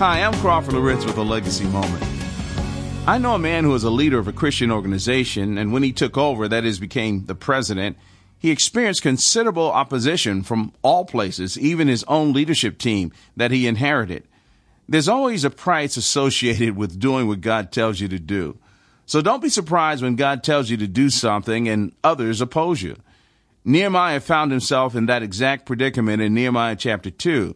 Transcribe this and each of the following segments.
Hi, I'm Crawford Loritts with a legacy moment. I know a man who was a leader of a Christian organization, and when he took over, that is, became the president, he experienced considerable opposition from all places, even his own leadership team that he inherited. There's always a price associated with doing what God tells you to do. So don't be surprised when God tells you to do something and others oppose you. Nehemiah found himself in that exact predicament in Nehemiah chapter 2.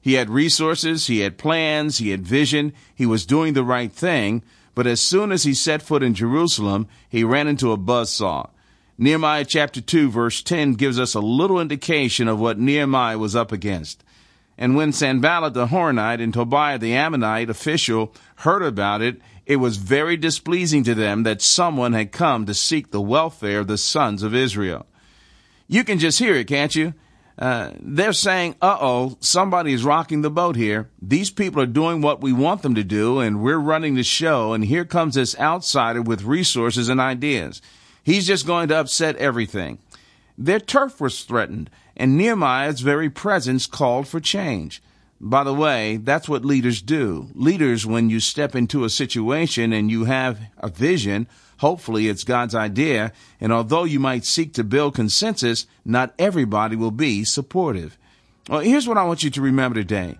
He had resources, he had plans, he had vision, he was doing the right thing, but as soon as he set foot in Jerusalem, he ran into a buzzsaw. Nehemiah chapter 2 verse 10 gives us a little indication of what Nehemiah was up against. And when Sanballat the Horonite and Tobiah the Ammonite official heard about it, it was very displeasing to them that someone had come to seek the welfare of the sons of Israel. You can just hear it, can't you? Uh, they're saying, uh oh, somebody is rocking the boat here. These people are doing what we want them to do, and we're running the show, and here comes this outsider with resources and ideas. He's just going to upset everything. Their turf was threatened, and Nehemiah's very presence called for change. By the way, that's what leaders do. Leaders, when you step into a situation and you have a vision, hopefully it's God's idea, and although you might seek to build consensus, not everybody will be supportive. Well, here's what I want you to remember today.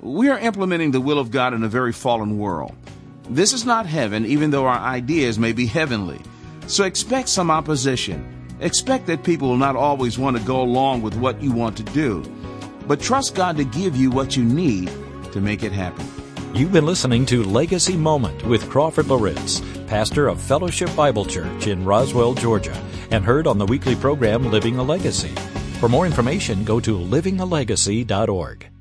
We are implementing the will of God in a very fallen world. This is not heaven, even though our ideas may be heavenly. So expect some opposition. Expect that people will not always want to go along with what you want to do but trust God to give you what you need to make it happen. You've been listening to Legacy Moment with Crawford Loritts, pastor of Fellowship Bible Church in Roswell, Georgia, and heard on the weekly program Living a Legacy. For more information, go to livingalegacy.org.